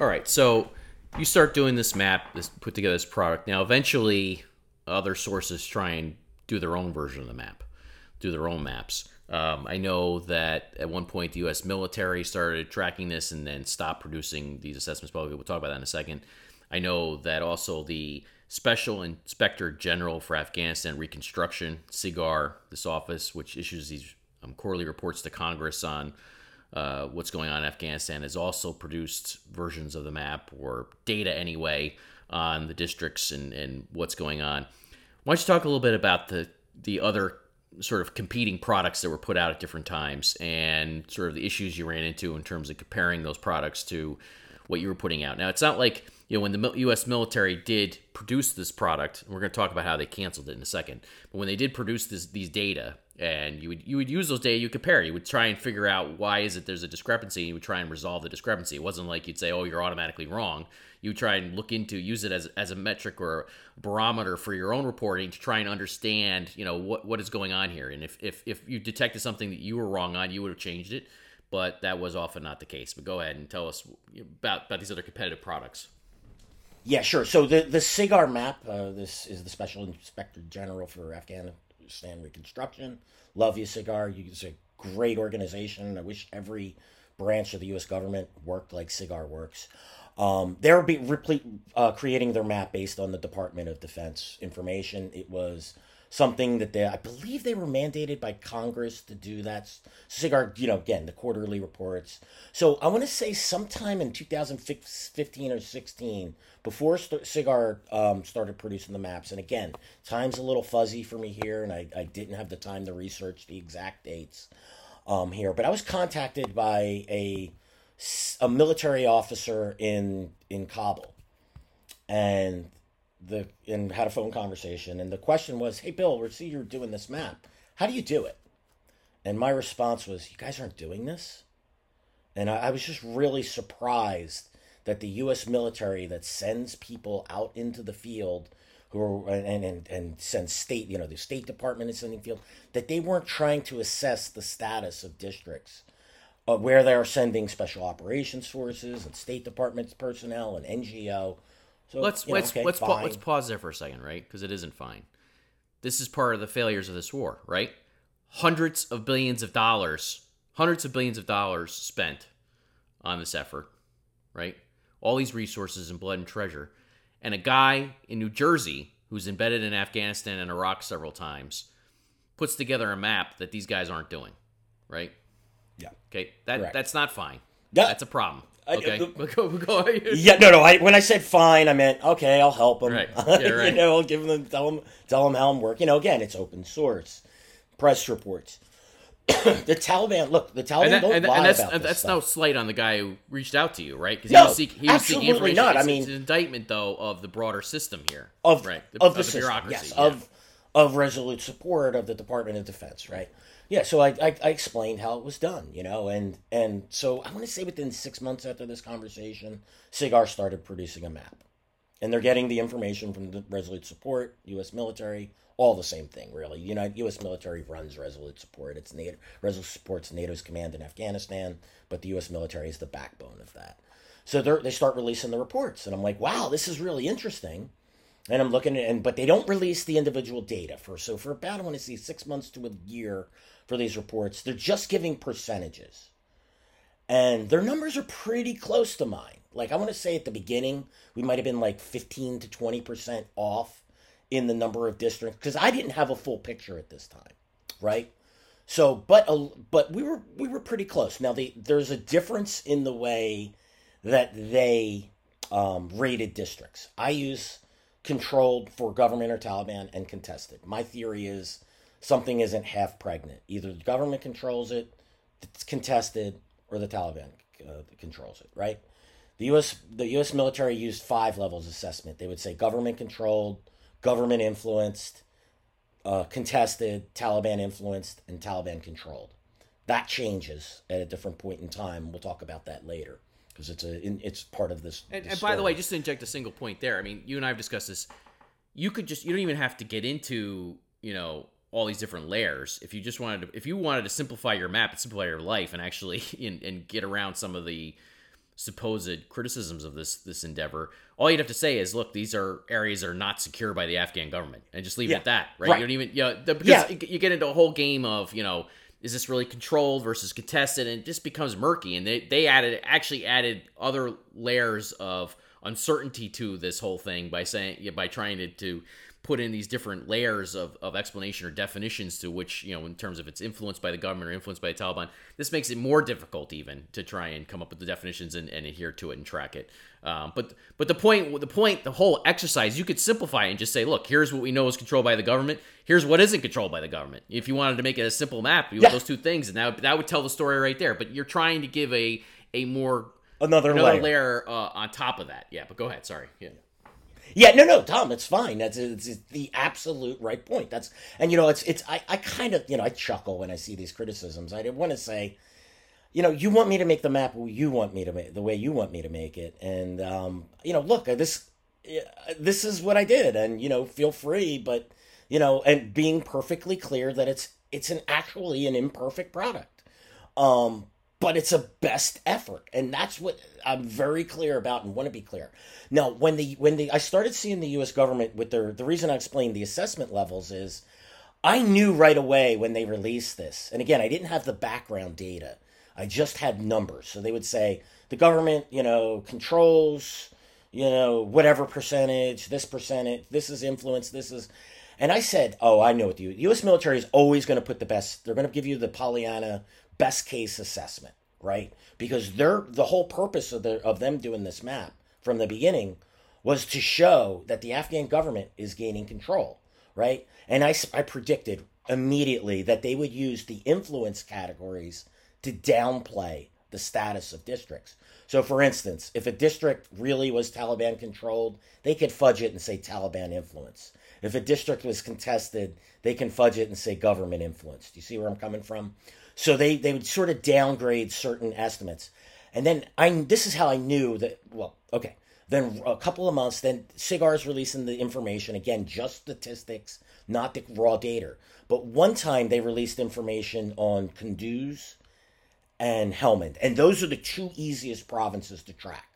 All right. So, you start doing this map, this put together this product. Now, eventually, other sources try and do their own version of the map, do their own maps. Um, I know that at one point the U.S. military started tracking this and then stopped producing these assessments. Probably we'll talk about that in a second. I know that also the Special Inspector General for Afghanistan Reconstruction, SIGAR, this office, which issues these um, quarterly reports to Congress on uh, what's going on in Afghanistan, has also produced versions of the map or data anyway on the districts and, and what's going on. Why don't you talk a little bit about the the other sort of competing products that were put out at different times and sort of the issues you ran into in terms of comparing those products to what you were putting out. Now, it's not like you know when the U.S. military did produce this product, we're going to talk about how they canceled it in a second. But when they did produce this, these data, and you would you would use those data, you compare, you would try and figure out why is it there's a discrepancy, and you would try and resolve the discrepancy. It wasn't like you'd say, oh, you're automatically wrong. You would try and look into, use it as as a metric or a barometer for your own reporting to try and understand, you know, what what is going on here. And if if if you detected something that you were wrong on, you would have changed it. But that was often not the case. But go ahead and tell us about about these other competitive products. Yeah, sure. So the the SIGAR map, uh, this is the Special Inspector General for Afghan Afghanistan Reconstruction. Love you, SIGAR. It's a great organization. I wish every branch of the U.S. government worked like SIGAR works. Um, they're be replete, uh, creating their map based on the Department of Defense information. It was something that they, I believe, they were mandated by Congress to do that. SIGAR, you know, again, the quarterly reports. So I want to say sometime in 2015 or 16, before SIGAR um, started producing the maps, and again, time's a little fuzzy for me here, and I, I didn't have the time to research the exact dates um, here, but I was contacted by a a military officer in in Kabul, and the and had a phone conversation, and the question was, "Hey, Bill, we see you're doing this map. How do you do it?" And my response was, "You guys aren't doing this," and I, I was just really surprised that the U.S. military that sends people out into the field who are and, and and sends state you know the State Department is sending field that they weren't trying to assess the status of districts uh, where they are sending special operations forces and State Department personnel and NGO. So let's know, let's okay, let's pa- let's pause there for a second, right? Because it isn't fine. This is part of the failures of this war, right? Hundreds of billions of dollars, hundreds of billions of dollars spent on this effort, right? All these resources and blood and treasure, and a guy in New Jersey who's embedded in Afghanistan and Iraq several times puts together a map that these guys aren't doing, right? yeah. Okay, that Correct. that's not fine. Yeah. That's a problem. I- Okay, the- go, go, go. Yeah, no, no. I, when I said fine, I meant okay. I'll help them. Right. Yeah, you know, I'll give them, tell them, tell them how I'm working. You know, again, it's open source, press reports. the Taliban, look, the Taliban and, that, don't and, lie and that's about and that's stuff. no slight on the guy who reached out to you, right? Because No, he was, seek, he was seeking absolutely information. not. I mean- it's an indictment, though, of the broader system here, of right? of the, the system, bureaucracy, yes, yeah. of of resolute support of the Department of Defense, right? Yeah, so I, I I explained how it was done, you know, and and so I want to say within six months after this conversation, SIGAR started producing a map, and they're getting the information from the Resolute Support, U.S. military, all the same thing, really. You know, U.S. military runs Resolute Support. It's NATO. Resolute supports NATO's command in Afghanistan, but the U.S. military is the backbone of that. So they they start releasing the reports, and I'm like, wow, this is really interesting. And I'm looking at, and but they don't release the individual data for so for about I want to see six months to a year for these reports. They're just giving percentages, and their numbers are pretty close to mine. Like I want to say at the beginning, we might have been like 15 to 20 percent off in the number of districts because I didn't have a full picture at this time, right? So, but uh, but we were we were pretty close. Now, the, there's a difference in the way that they um, rated districts. I use controlled for government or Taliban and contested. My theory is something isn't half pregnant. Either the government controls it, it's contested, or the Taliban uh, controls it. Right? The U.S. the U.S. military used five levels of assessment. They would say government controlled, government influenced, uh, contested, Taliban influenced, and Taliban controlled. That changes at a different point in time. We'll talk about that later because it's a it's part of this. And, this and by the way, just to inject a single point there, I mean, you and I have discussed this. You could just you don't even have to get into you know all these different layers. If you just wanted to, if you wanted to simplify your map and simplify your life, and actually and, and get around some of the supposed criticisms of this this endeavor, all you'd have to say is, look, these are areas that are not secure by the Afghan government, and just leave Yeah, it at that, right? right. You don't even, you know, the, because Yeah. you- get into a whole game of, you know, is this really controlled versus contested, and it just becomes murky. And they they added actually added other layers of uncertainty to this whole thing by saying by trying to to put in these different layers of, of explanation or definitions to which you know in terms of it's influenced by the government or influenced by the Taliban this makes it more difficult even to try and come up with the definitions and, and adhere to it and track it. Um, but but the point the point the whole exercise you could simplify it and just say look here's what we know is controlled by the government. Here's what isn't controlled by the government. If you wanted to make it a simple map you Yeah. those two things and that, would- that would tell the story right there. But you're trying to give a a more another, another layer. layer uh, on top of that. Yeah but go ahead. Sorry. Yeah Yeah, no, no, Tom, it's fine. That's it's, it's the absolute right point. That's and you know, it's it's I, I kind of you know I chuckle when I see these criticisms. I want to say, you know, you want me to make the map you want me to make the way you want me to make it, and um, you know, look, this this is what I did, and you know, feel free, but you know, and being perfectly clear that it's it's an actually an imperfect product. Um, but it's a best effort, and that's what I'm very clear about and want to be clear. Now, when the when the I started seeing the U.S. government with their the reason I explained the assessment levels is I knew right away when they released this. And again, I didn't have the background data. I just had numbers. So they would say the government, you know, controls, you know, whatever percentage, this percentage, this is influence, this is. And I said, oh, I know what the U.S. military is always going to put the best, they're going to give you the Pollyanna best case assessment, right? Because they're, the whole purpose of, the, of them doing this map from the beginning was to show that the Afghan government is gaining control, right? And I, I predicted immediately that they would use the influence categories to downplay the status of districts. So, for instance, if a district really was Taliban controlled, they could fudge it and say Taliban influence. If a district was contested, they can fudge it and say government influence. Do you see where I'm coming from? So they, they would sort of downgrade certain estimates. And then I this is how I knew that well, okay. Then a couple of months, then SIGAR's releasing the information again, just statistics, not the raw data. But one time they released information on Kunduz and Helmand, and those are the two easiest provinces to track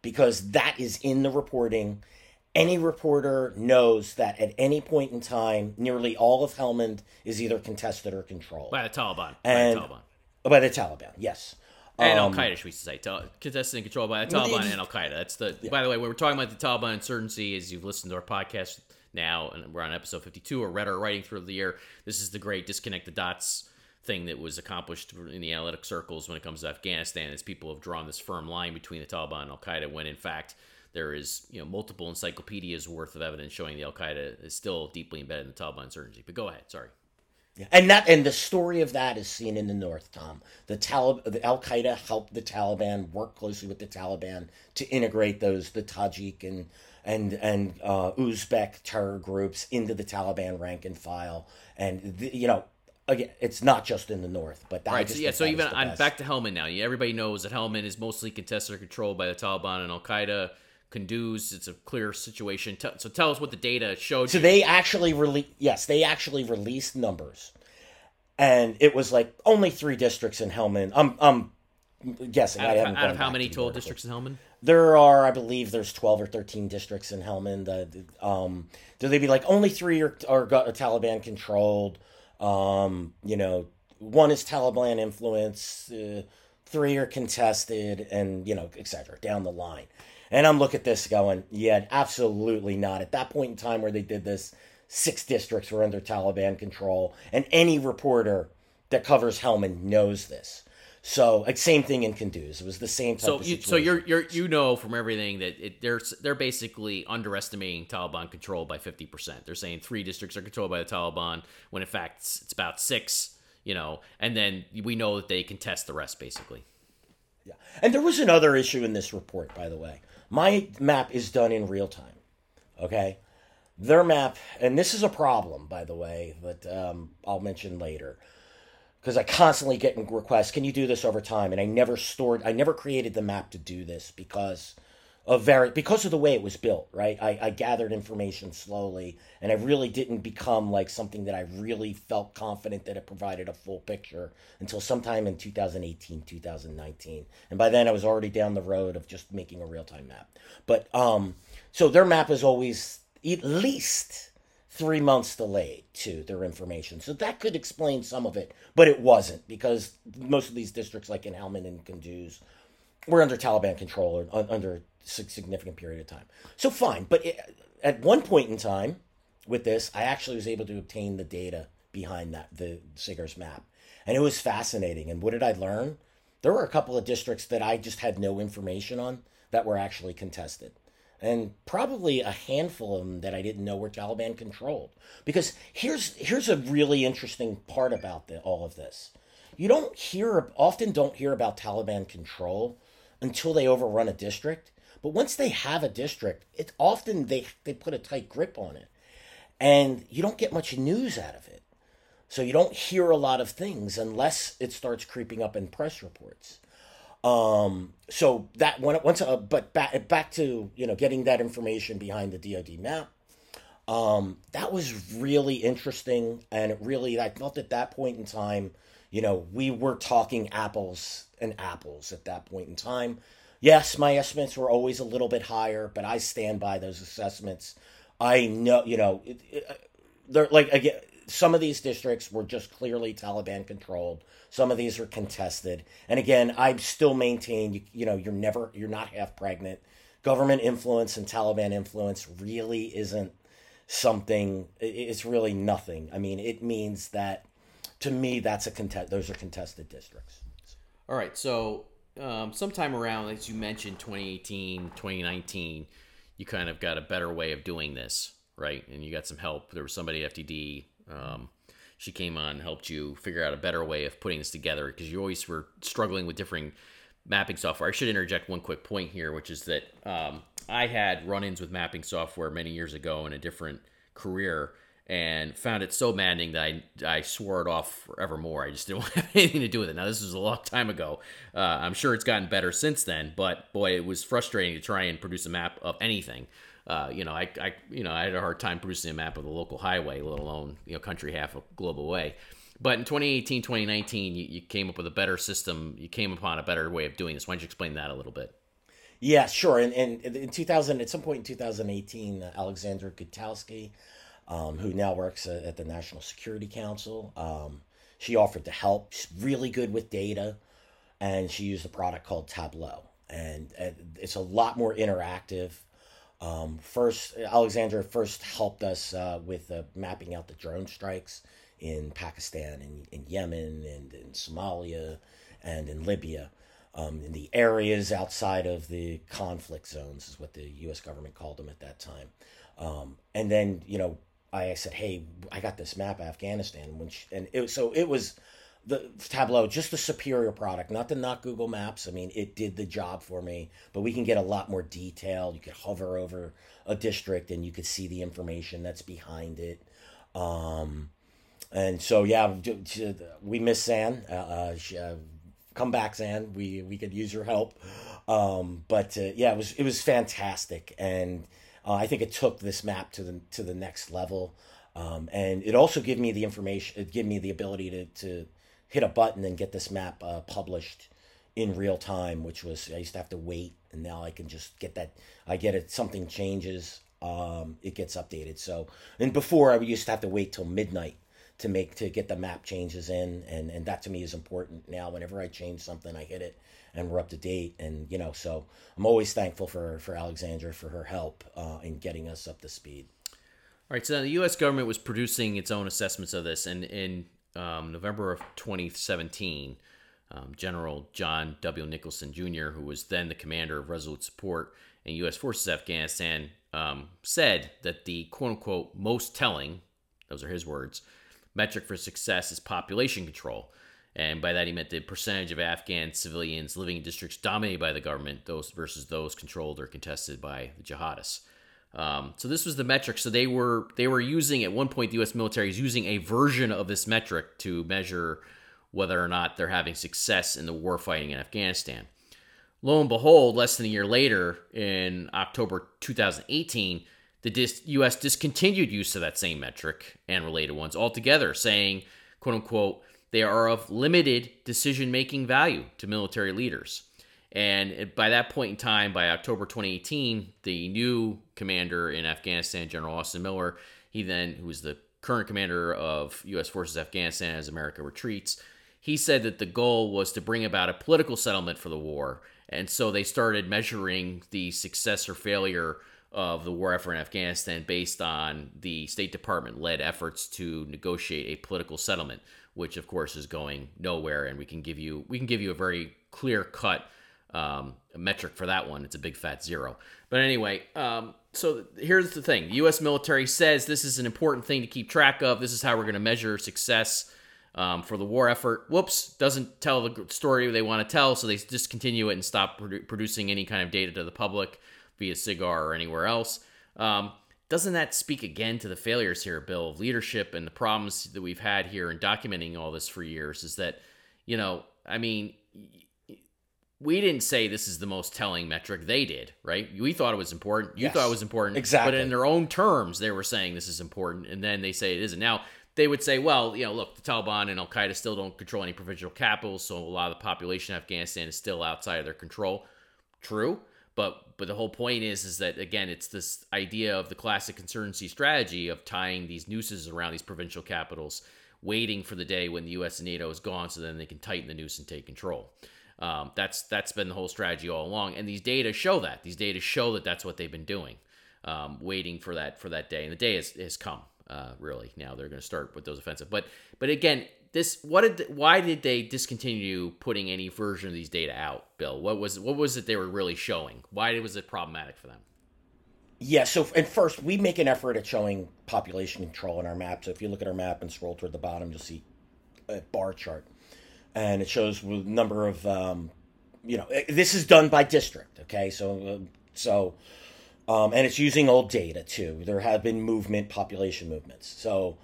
because that is in the reporting. Any reporter knows that at any point in time, nearly all of Helmand is either contested or controlled by the Taliban. And, by the Taliban. By the Taliban, yes and um, Al Qaeda, should we say, contested and controlled by the Taliban and Al Qaeda. That's the. Yeah. By the way, when we're talking about the Taliban insurgency, as you've listened to our podcast now, and we're on episode fifty-two, or read our writing through the year, this is the great disconnect the dots thing that was accomplished in the analytic circles when it comes to Afghanistan. Is people have drawn this firm line between the Taliban and Al Qaeda, when in fact there is you know multiple encyclopedias worth of evidence showing the Al Qaeda is still deeply embedded in the Taliban insurgency. But go ahead, sorry. Yeah. And that and the story of that is seen in the North, Tom. The Talib, the Al Qaeda helped the Taliban work closely with the Taliban to integrate those the Tajik and and and uh, Uzbek terror groups into the Taliban rank and file. And the, you know, again, it's not just in the North, but that right. So, yeah. So even I'm back to Helmand now. Everybody knows that Helmand is mostly contested or controlled by the Taliban and Al Qaeda. Kunduz. It's a clear situation. So tell us what the data showed. So you. they actually released. Yes, they actually released numbers, and it was like only three districts in Helmand. I'm I'm guessing. Out of, out of how many total districts in Helmand? There are, I believe, there's twelve or thirteen districts in Helmand. Uh, um, do they be like only three are, are Taliban controlled? Um, you know, one is Taliban influence. Uh, three are contested, and you know, etc. Down the line. And I'm looking at this going, yeah, absolutely not. At that point in time where they did this, six districts were under Taliban control, and any reporter that covers Helmand knows this. So, like, same thing in Kunduz. It was the same. Type so, you, so you're you're you know from everything that it, they're they're basically underestimating Taliban control by fifty percent. They're saying three districts are controlled by the Taliban, when in fact it's, it's about six. You know, and then we know that they contest the rest, basically. Yeah, and there was another issue in this report, by the way. My map is done in real time. Okay? Their map, and this is a problem, by the way, but um, I'll mention later. Because I constantly get requests, can you do this over time? And I never stored, I never created the map to do this because of very because of the way it was built, right? I, I gathered information slowly, and I really didn't become like something that I really felt confident that it provided a full picture until sometime in 2018, 2019, and by then I was already down the road of just making a real time map. But um, so their map is always at least three months delayed to their information. So that could explain some of it, but it wasn't because most of these districts, like in Helmand and Kunduz, were under Taliban control or under significant period of time. So fine, but it, at one point in time with this, I actually was able to obtain the data behind that the SIGAR's map, and it was fascinating. And what did I learn? There were a couple of districts that I just had no information on that were actually contested. And probably a handful of them that I didn't know were Taliban controlled. Because here's here's a really interesting part about the, all of this. You don't hear often don't hear about Taliban control until they overrun a district but once they have a district, it's often they they put a tight grip on it, and you don't get much news out of it. So you don't hear a lot of things unless it starts creeping up in press reports. Um, so that when once, uh, but back back to you know getting that information behind the DoD map. Um, that was really interesting, and it really I felt at that point in time, you know, we were talking apples and apples at that point in time. Yes, my estimates were always a little bit higher, but I stand by those assessments. I know, you know, it, it, uh, they're like again. some of these districts were just clearly Taliban controlled. Some of these are contested. And again, I still maintain you, you know you're never you're not half pregnant. Government influence and Taliban influence really isn't something. It's really nothing. I mean, it means that to me that's a contest. Those are contested districts. All right, so um, sometime around, as you mentioned, 2018, 2019, you kind of got a better way of doing this, right? And you got some help. There was somebody at FDD. Um, she came on, helped you figure out a better way of putting this together because you always were struggling with different mapping software. I should interject one quick point here, which is that um, I had run ins with mapping software many years ago in a different career and found it so maddening that I, I swore it off forevermore. I just didn't want to have anything to do with it. Now, this was a long time ago. Uh, I'm sure it's gotten better since then, but boy, it was frustrating to try and produce a map of anything. Uh, you know, I, I, you know, I had a hard time producing a map of the local highway, let alone you know, country half a global way. But in 2018, 2019, you, you came up with a better system. You came upon a better way of doing this. Why don't you explain that a little bit? Yeah, sure. And, and in 2000, at some point in 2018, uh, Alexandra Gutowski, um, who now works at the National Security Council. Um, she offered to help. She's really good with data, and she used a product called Tableau, and, it's a lot more interactive. Um, first, Alexandra first helped us uh, with uh, mapping out the drone strikes in Pakistan and in Yemen and in Somalia and in Libya. Um, in the areas outside of the conflict zones is what the U.S. government called them at that time. Um, and then, you know, I said, "Hey, I got this map of Afghanistan." When she, and it, so it was the Tableau, just the superior product, not the not Google Maps. I mean, it did the job for me, but we can get a lot more detail. You could hover over a district and you could see the information that's behind it. Um, and so, yeah, we miss San. Uh, uh, she, uh, come back, San. We we could use your help. Um, but uh, yeah, it was it was fantastic and uh, I think it took this map to the to the next level, um, and it also gave me the information. It gave me the ability to to hit a button and get this map uh, published in real time, which was I used to have to wait, and now I can just get that. I get it. Something changes, um, it gets updated. So, and before I used to have to wait till midnight to make to get the map changes in, and and that to me is important now. Whenever I change something, I hit it and we're up to date. And you know, so I'm always thankful for for Alexandra for her help uh, in getting us up to speed. All right, so now the U.S. government was producing its own assessments of this, and in um, November of 2017, um, General John W. Nicholson Jr., who was then the commander of Resolute Support and U.S. Forces Afghanistan, um, said that the quote unquote most telling, those are his words, metric for success is population control. And by that, he meant the percentage of Afghan civilians living in districts dominated by the government, those versus those controlled or contested by the jihadists. Um, so this was the metric. So they were they were using at one point the U.S. military is using a version of this metric to measure whether or not they're having success in the war fighting in Afghanistan. Lo and behold, less than a year later, in October 2018, the dis- U.S. discontinued use of that same metric and related ones altogether, saying, "quote unquote." They are of limited decision making value to military leaders. And by that point in time, by October 2018, the new commander in Afghanistan, General Austin Miller, he then, who was the current commander of U.S. Forces Afghanistan as America retreats, he said that the goal was to bring about a political settlement for the war. And so they started measuring the success or failure of the war effort in Afghanistan based on the State Department led efforts to negotiate a political settlement, which of course is going nowhere. And we can give you we can give you a very clear cut um, metric for that one. It's a big fat zero. But anyway, um, so here's the thing: the U.S. military says this is an important thing to keep track of. This is how we're going to measure success. Um, for the war effort. Whoops, doesn't tell the story they want to tell, so they discontinue it and stop produ- producing any kind of data to the public via SIGAR or anywhere else. Um, doesn't that speak again to the failures here, Bill, of leadership and the problems that we've had here in documenting all this for years? Is that, you know, I mean, we didn't say this is the most telling metric. They did, right? We thought it was important. You yes, thought it was important. Exactly. But in their own terms, they were saying this is important. And then they say it isn't. Now, they would say, well, you know, look, the Taliban and Al Qaeda still don't control any provincial capitals. So a lot of the population of Afghanistan is still outside of their control. True. But but the whole point is is that again, it's this idea of the classic insurgency strategy of tying these nooses around these provincial capitals, waiting for the day when the U.S. and NATO is gone, so then they can tighten the noose and take control. Um, that's that's been the whole strategy all along, and these data show that. These data show that that's what they've been doing, um, waiting for that for that day, and the day has, has come. Uh, really, now they're going to start with those offensive. But but again, this what did why did they discontinue putting any version of these data out, Bill? What was what was it they were really showing? Why was it problematic for them? Yeah, so and first we make an effort at showing population control in our map. So if you look at our map and scroll toward the bottom, you'll see a bar chart, and it shows the number of um, you know this is done by district. Okay, so uh, so um, and it's using old data too. There have been movement population movements. So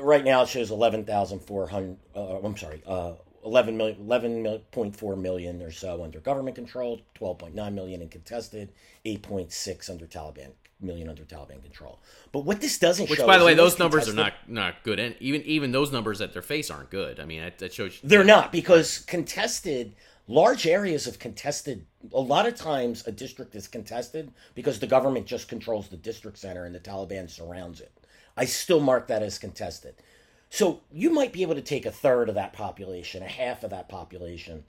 right now it shows 11,400, uh, I'm sorry, uh, 11 million, 11.4 million or so under government control, 12.9 million in contested, 8.6 under Taliban million under Taliban control. But what this doesn't show. Which, show, by the way, those numbers are not not good, and even even those numbers at their face aren't good. I mean, that, that shows They're not because contested, large areas of contested, a lot of times a district is contested because the government just controls the district center and the Taliban surrounds it. I still mark that as contested. So you might be able to take a third of that population, a half of that population,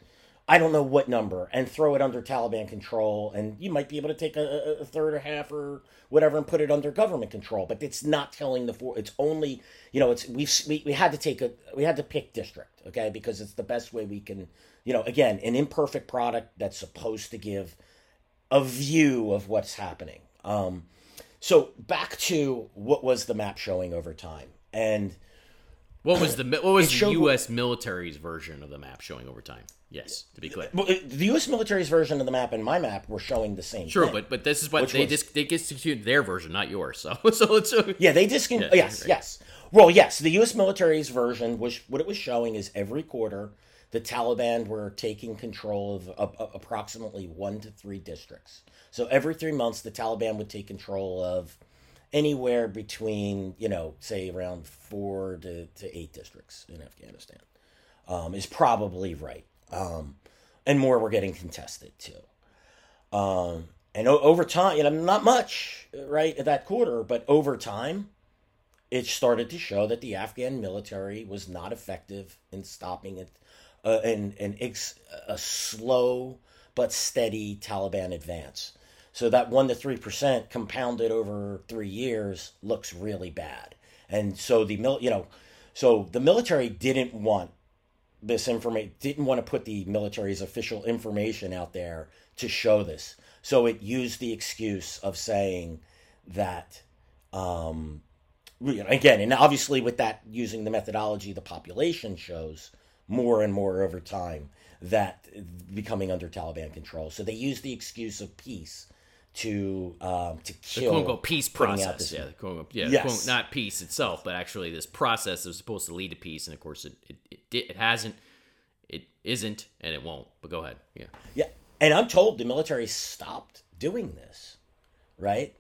I don't know what number, and throw it under Taliban control, and you might be able to take a, a- third or half or whatever and put it under government control. But it's not telling the four. It's only you know it's we've we, we had to take a we had to pick district, okay, because it's the best way we can you know again an imperfect product that's supposed to give a view of what's happening. Um, so back to what was the map showing over time, and What was the what was the U.S. military's version of the map showing over time? Yes, to be clear. the U.S. military's version of the map and my map were showing the same. Sure, thing. but but this is what they was- just they discontinued their version, not yours. So so it's Yeah, they discon. Yeah, yes, right. yes. Well, yes. The U.S. military's version was what it was showing is every quarter the Taliban were taking control of uh, approximately one to three districts. So every three months, the Taliban would take control of anywhere between you know, say around four to, to eight districts in Afghanistan. Um, is probably right. Um, and more were getting contested too. Um, and o- over time, you know, not much, right, at that quarter, but over time, it started to show that the Afghan military was not effective in stopping it, uh, and and ex- a slow but steady Taliban advance. So that one to three percent compounded over three years looks really bad, and so the mil, you know, so the military didn't want this information didn't want to put the military's official information out there to show this. So it used the excuse of saying that um again and obviously with that using the methodology the population shows more and more over time that becoming under taliban control. So they use the excuse of peace to um to the kill quote unquote peace process. this- Yeah, the quote unquote, yeah, Yes. quote, not peace itself, but actually this process that was supposed to lead to peace, and of course it it it, it hasn't, it isn't, and it won't. But go ahead. Yeah. Yeah, and I'm told the military stopped doing this, right?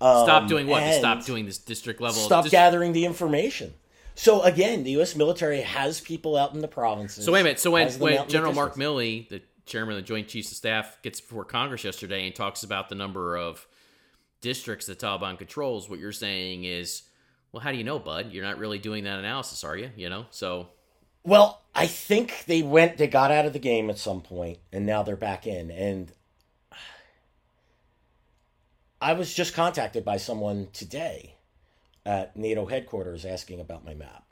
Um, Stop doing what? Stop doing this district level. Stop gathering the information. So again, the U.S. military has people out in the provinces. So wait a minute. So when, has them out when General Mark. Milley, the chairman of the Joint Chiefs of Staff, gets before Congress yesterday and talks about the number of districts the Taliban controls, what you're saying is, well, how do you know, Bud? You're not really doing that analysis, are you? You know, so Well, I think they went, they got out of the game at some point, and now they're back in. And I was just contacted by someone today at NATO headquarters asking about my map.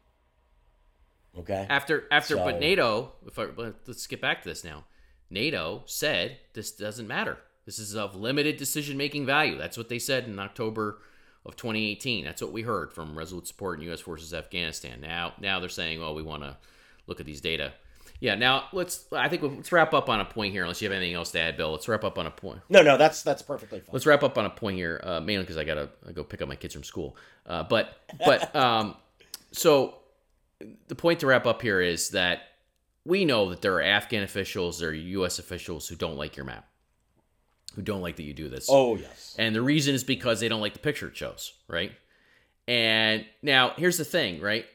Okay. after after, So- but NATO. If I, let- let's get back to this now. NATO said this doesn't matter. This is of limited decision making value. That's what they said in October of 2018. That's what we heard from Resolute Support and U.S. Forces Afghanistan. Now, now they're saying, "Oh, we want to look at these data." Yeah. Now let's. I think we'll, let's wrap up on a point here. Unless you have anything else to add, Bill. Let's wrap up on a point. No, no, that's that's perfectly fine. Let's wrap up on a point here, uh, mainly because I gotta I go pick up my kids from school. Uh, but but um, so the point to wrap up here is that we know that there are Afghan officials, there are U.S. officials who don't like your map, who don't like that you do this. Oh yes. And the reason is because they don't like the picture it shows, right? And now here's the thing, right?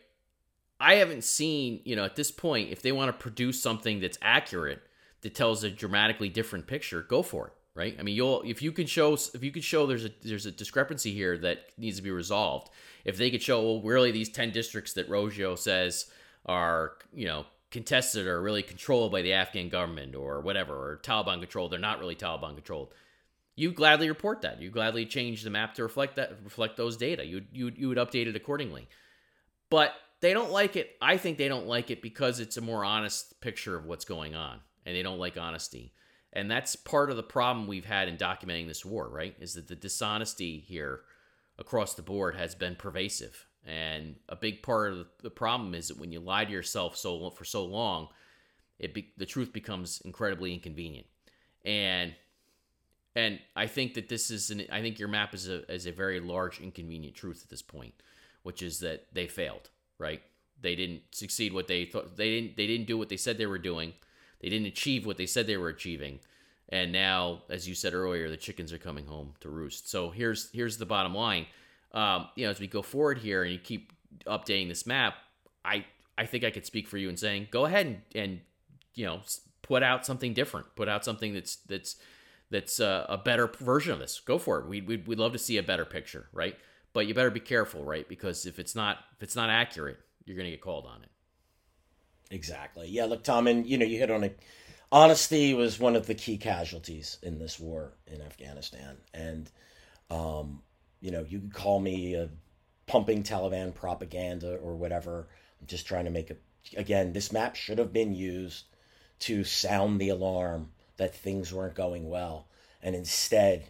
I haven't seen, you know, at this point, if they want to produce something that's accurate, that tells a dramatically different picture, go for it. right? I mean, you'll if you can show if you could show there's a there's a discrepancy here that needs to be resolved. If they could show well, really these ten districts that Roggio says are you know contested or really controlled by the Afghan government or whatever or Taliban controlled, they're not really Taliban controlled. You gladly report that. You gladly change the map to reflect that reflect those data. You you you would update it accordingly. But they don't like it. I think they don't like it because it's a more honest picture of what's going on, and they don't like honesty. And that's part of the problem we've had in documenting this war, right? Is that the dishonesty here across the board has been pervasive. And a big part of the problem is that when you lie to yourself so for so long, it be, the truth becomes incredibly inconvenient. And and I think that this is an I think your map is a is a very large inconvenient truth at this point, which is that they failed, right? They didn't succeed what they thought they didn't they didn't do what they said they were doing they didn't achieve what they said they were achieving. And now, as you said earlier, the chickens are coming home to roost. So here's here's the bottom line. Um, you know, as we go forward here and you keep updating this map, I I think I could speak for you in saying go ahead and, and you know put out something different, put out something that's that's that's a, a better version of this. Go for it. We we'd, we'd love to see a better picture, right? But you better be careful, right? Because if it's not if it's not accurate, you're going to get called on it. Exactly. Yeah, look, Tom, and you know, you hit on it. Honesty was one of the key casualties in this war in Afghanistan, and um, you know, you could call me a pumping Taliban propaganda or whatever. I'm just trying to make a. Again, this map should have been used to sound the alarm that things weren't going well, and instead,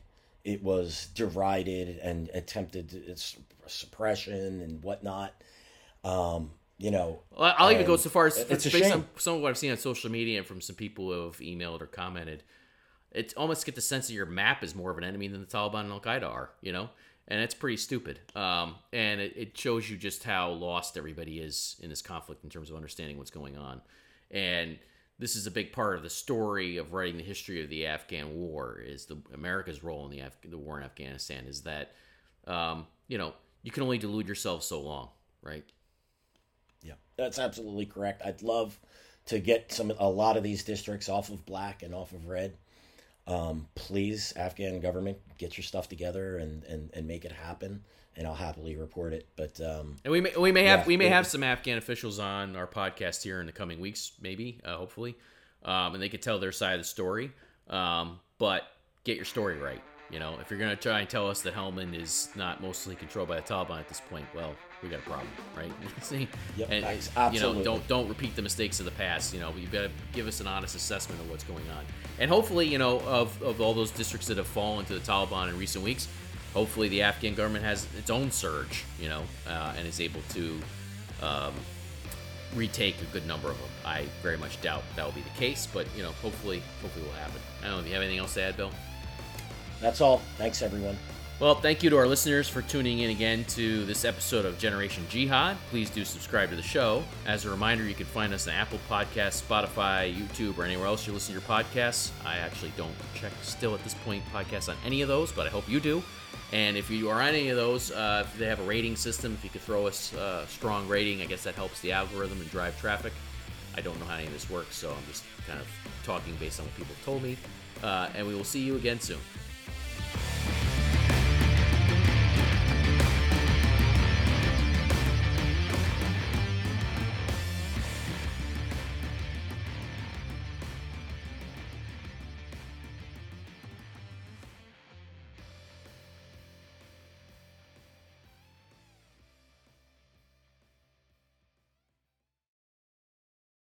it was derided and attempted suppression and whatnot. Um, you know. Well, I'll even go so far as it's based on some of what I've seen on social media and from some people who have emailed or commented. It almost get the sense that your map is more of an enemy than the Taliban and Al Qaeda are, you know, and it's pretty stupid. Um, and it, it shows you just how lost everybody is in this conflict in terms of understanding what's going on. And this is a big part of the story of writing the history of the Afghan War. Is the America's role in the Af- the war in Afghanistan is that, um, you know, you can only delude yourself so long, right? Yeah, that's absolutely correct. I'd love to get some a lot of these districts off of black and off of red. Um, please, Afghan government, get your stuff together and, and, and make it happen, and I'll happily report it. But um, and we may we may have yeah, we may it, have some Afghan officials on our podcast here in the coming weeks, maybe, uh, hopefully, um, and they could tell their side of the story. Um, but get your story right. You know, if you're going to try and tell us that Helmand is not mostly controlled by the Taliban at this point, well, we got a problem, right? See, yep, and nice. you know, don't don't repeat the mistakes of the past. You know, you've got to give us an honest assessment of what's going on, and hopefully, you know, of of all those districts that have fallen to the Taliban in recent weeks, hopefully the Afghan government has its own surge, you know, uh, and is able to. Um, retake a good number of them. I very much doubt that will be the case, but you know, hopefully, hopefully will happen. I don't know if you have anything else to add, Bill. That's all. Thanks, everyone. Well, thank you to our listeners for tuning in again to this episode of Generation Jihad. Please do subscribe to the show. As a reminder, you can find us on Apple Podcasts, Spotify, YouTube, or anywhere else you listen to your podcasts. I actually don't check still at this point podcasts on any of those, but I hope you do. And if you are on any of those, uh, if they have a rating system, if you could throw us a strong rating, I guess that helps the algorithm and drive traffic. I don't know how any of this works, so I'm just kind of talking based on what people told me. Uh, and we will see you again soon.